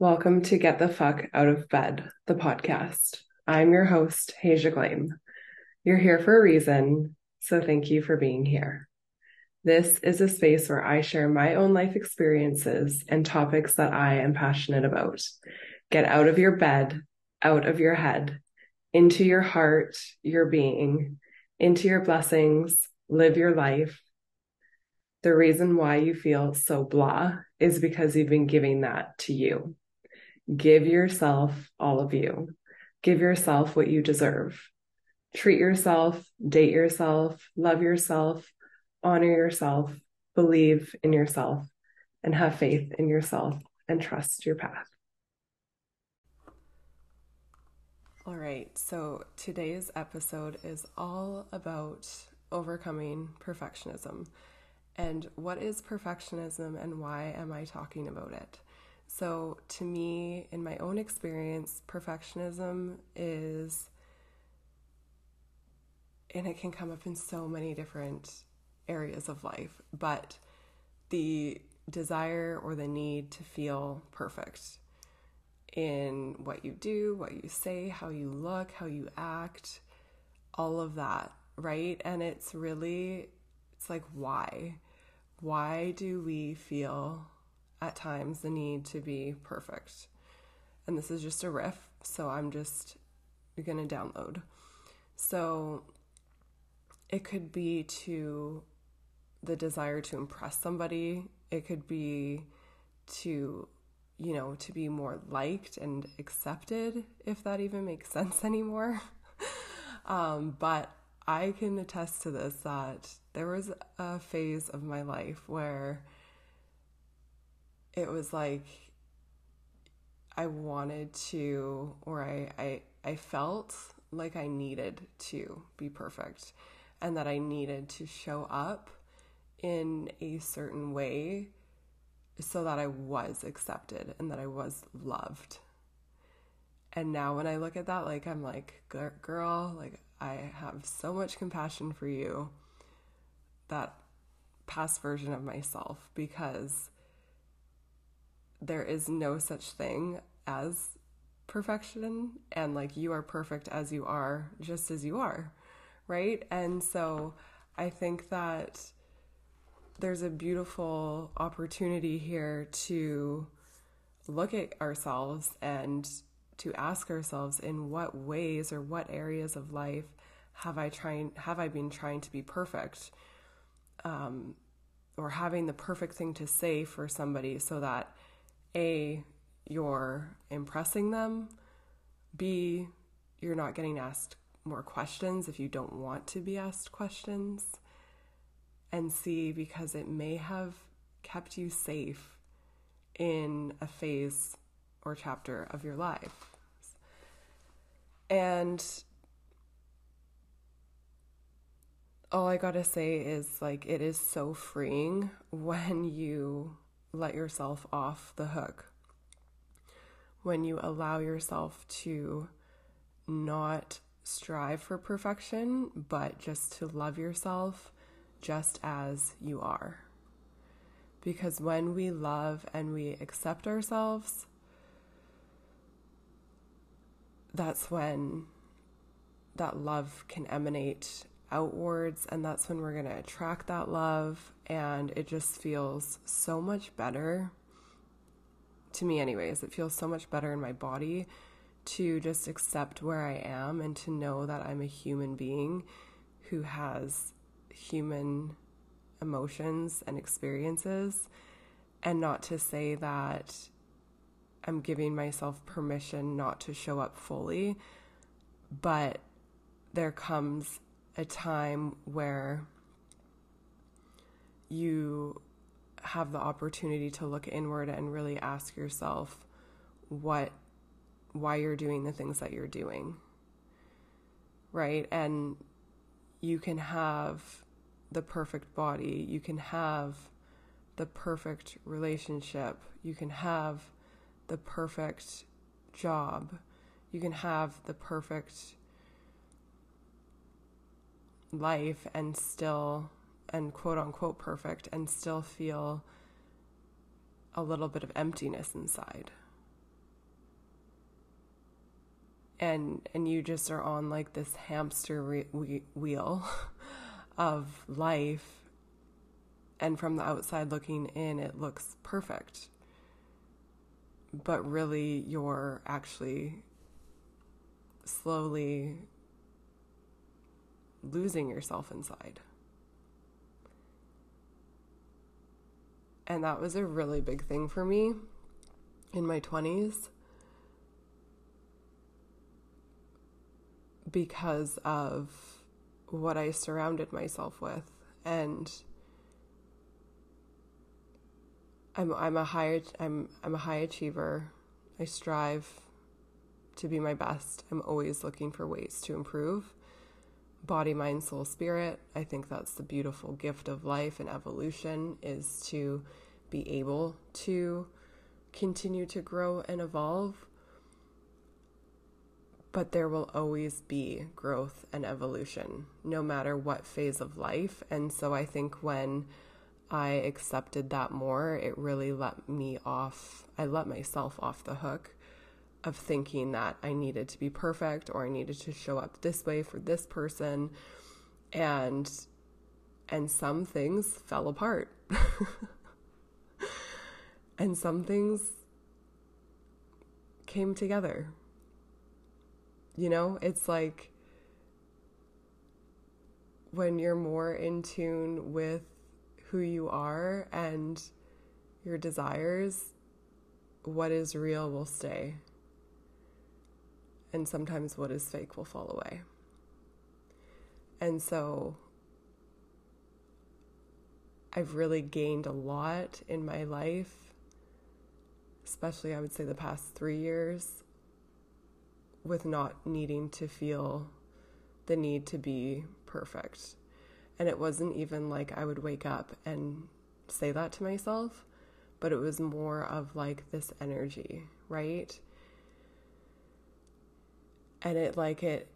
Welcome to Get the Fuck Out of Bed, the podcast. I'm your host, Hasia Glame. You're here for a reason, so thank you for being here. This is a space where I share my own life experiences and topics that I am passionate about. Get out of your bed, out of your head, into your heart, your being, into your blessings, live your life. The reason why you feel so blah is because you've been giving that to you. Give yourself all of you. Give yourself what you deserve. Treat yourself, date yourself, love yourself, honor yourself, believe in yourself, and have faith in yourself and trust your path. All right, so today's episode is all about overcoming perfectionism. And what is perfectionism and why am I talking about it? So, to me, in my own experience, perfectionism is, and it can come up in so many different areas of life, but the desire or the need to feel perfect in what you do, what you say, how you look, how you act, all of that, right? And it's really, it's like, why? Why do we feel at times the need to be perfect. And this is just a riff, so I'm just going to download. So it could be to the desire to impress somebody, it could be to you know, to be more liked and accepted, if that even makes sense anymore. um, but I can attest to this that there was a phase of my life where it was like I wanted to, or I, I, I felt like I needed to be perfect and that I needed to show up in a certain way so that I was accepted and that I was loved. And now when I look at that, like, I'm like, girl, like, I have so much compassion for you, that past version of myself, because there is no such thing as perfection and like you are perfect as you are just as you are right? And so i think that there's a beautiful opportunity here to look at ourselves and to ask ourselves in what ways or what areas of life have I trying have I been trying to be perfect um, or having the perfect thing to say for somebody so that a, you're impressing them, B, you're not getting asked more questions if you don't want to be asked questions, and C, because it may have kept you safe in a phase or chapter of your life. And all I gotta say is like, it is so freeing when you let yourself off the hook. When you allow yourself to not strive for perfection, but just to love yourself just as you are. Because when we love and we accept ourselves, that's when that love can emanate outwards, and that's when we're going to attract that love, and it just feels so much better. To me, anyways, it feels so much better in my body to just accept where I am and to know that I'm a human being who has human emotions and experiences, and not to say that I'm giving myself permission not to show up fully, but there comes a time where you have the opportunity to look inward and really ask yourself what why you're doing the things that you're doing right? And you can have the perfect body. You can have the perfect relationship. You can have the perfect job. You can have the perfect life and still and quote unquote perfect and still feel a little bit of emptiness inside. And and you just are on like this hamster re- wheel of life and from the outside looking in it looks perfect. But really you're actually slowly losing yourself inside and that was a really big thing for me in my 20s because of what I surrounded myself with and I'm I'm a high I'm I'm a high achiever. I strive to be my best. I'm always looking for ways to improve. Body, mind, soul, spirit. I think that's the beautiful gift of life and evolution is to be able to continue to grow and evolve but there will always be growth and evolution no matter what phase of life. And so I think when I accepted that more, it really let me off, I let myself off the hook of thinking that I needed to be perfect or I needed to show up this way for this person. And and some things fell apart. and some things came together you know, it's like when you're more in tune with who you are and your desires, what is real will stay. And sometimes what is fake will fall away. And so I've really gained a lot in my life, especially I would say the past three years with not needing to feel the need to be perfect. And it wasn't even like I would wake up and say that to myself, but it was more of like this energy, right? And it like it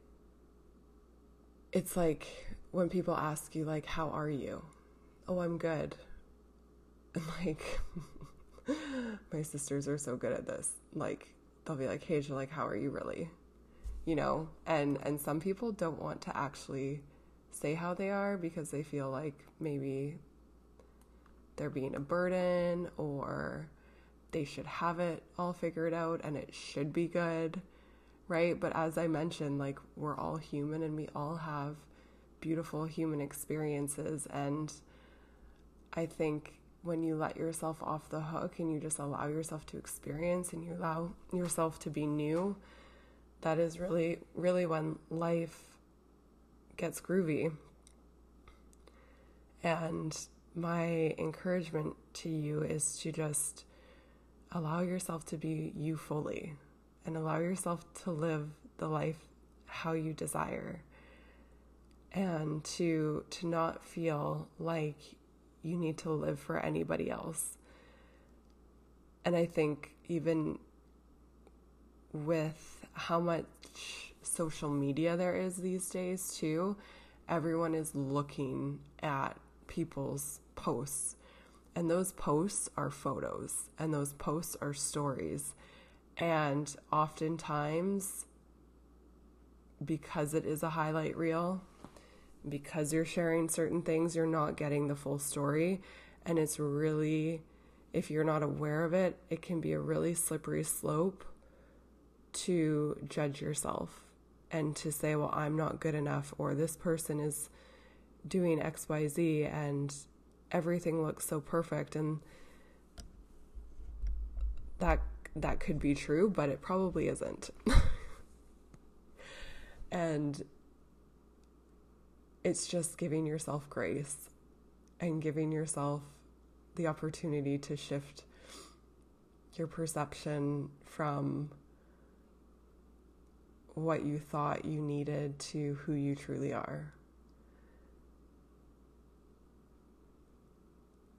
it's like when people ask you like how are you? Oh, I'm good. And like my sisters are so good at this. Like they'll be like, "Hey, you're like, how are you really?" You know, and and some people don't want to actually say how they are because they feel like maybe they're being a burden or they should have it all figured out and it should be good, right? But as I mentioned, like we're all human and we all have beautiful human experiences and I think when you let yourself off the hook and you just allow yourself to experience and you allow yourself to be new, that is really, really when life gets groovy. And my encouragement to you is to just allow yourself to be you fully and allow yourself to live the life how you desire and to to not feel like you need to live for anybody else. And I think even with how much social media there is these days, too, everyone is looking at people's posts. And those posts are photos, and those posts are stories. And oftentimes, because it is a highlight reel, because you're sharing certain things, you're not getting the full story. And it's really, if you're not aware of it, it can be a really slippery slope to judge yourself and to say, well, I'm not good enough, or this person is doing XYZ and everything looks so perfect. And that that could be true, but it probably isn't. and it's just giving yourself grace and giving yourself the opportunity to shift your perception from what you thought you needed to who you truly are.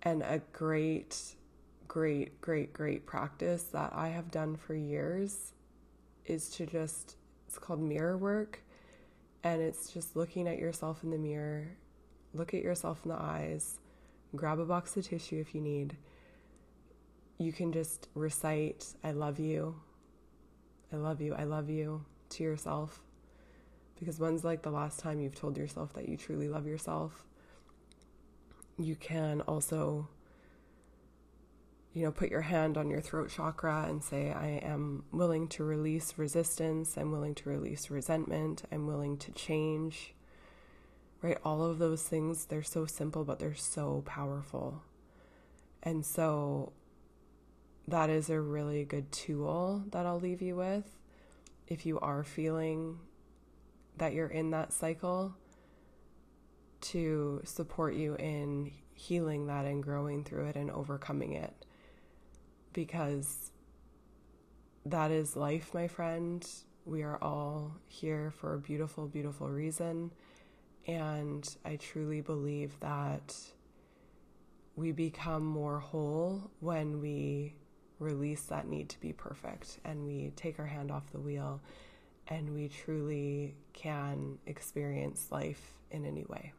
And a great, great, great, great practice that I have done for years is to just, it's called mirror work. And it's just looking at yourself in the mirror, look at yourself in the eyes, grab a box of tissue if you need. You can just recite, I love you, I love you, I love you to yourself. Because when's like the last time you've told yourself that you truly love yourself? You can also, you know, put your hand on your throat chakra and say, I am willing to release resistance. I'm willing to release resentment. I'm willing to change. Right? All of those things, they're so simple, but they're so powerful. And so that is a really good tool that I'll leave you with if you are feeling that you're in that cycle to support you in healing that and growing through it and overcoming it. Because that is life, my friend. We are all here for a beautiful, beautiful reason. And I truly believe that we become more whole when we release that need to be perfect and we take our hand off the wheel and we truly can experience life in a new way.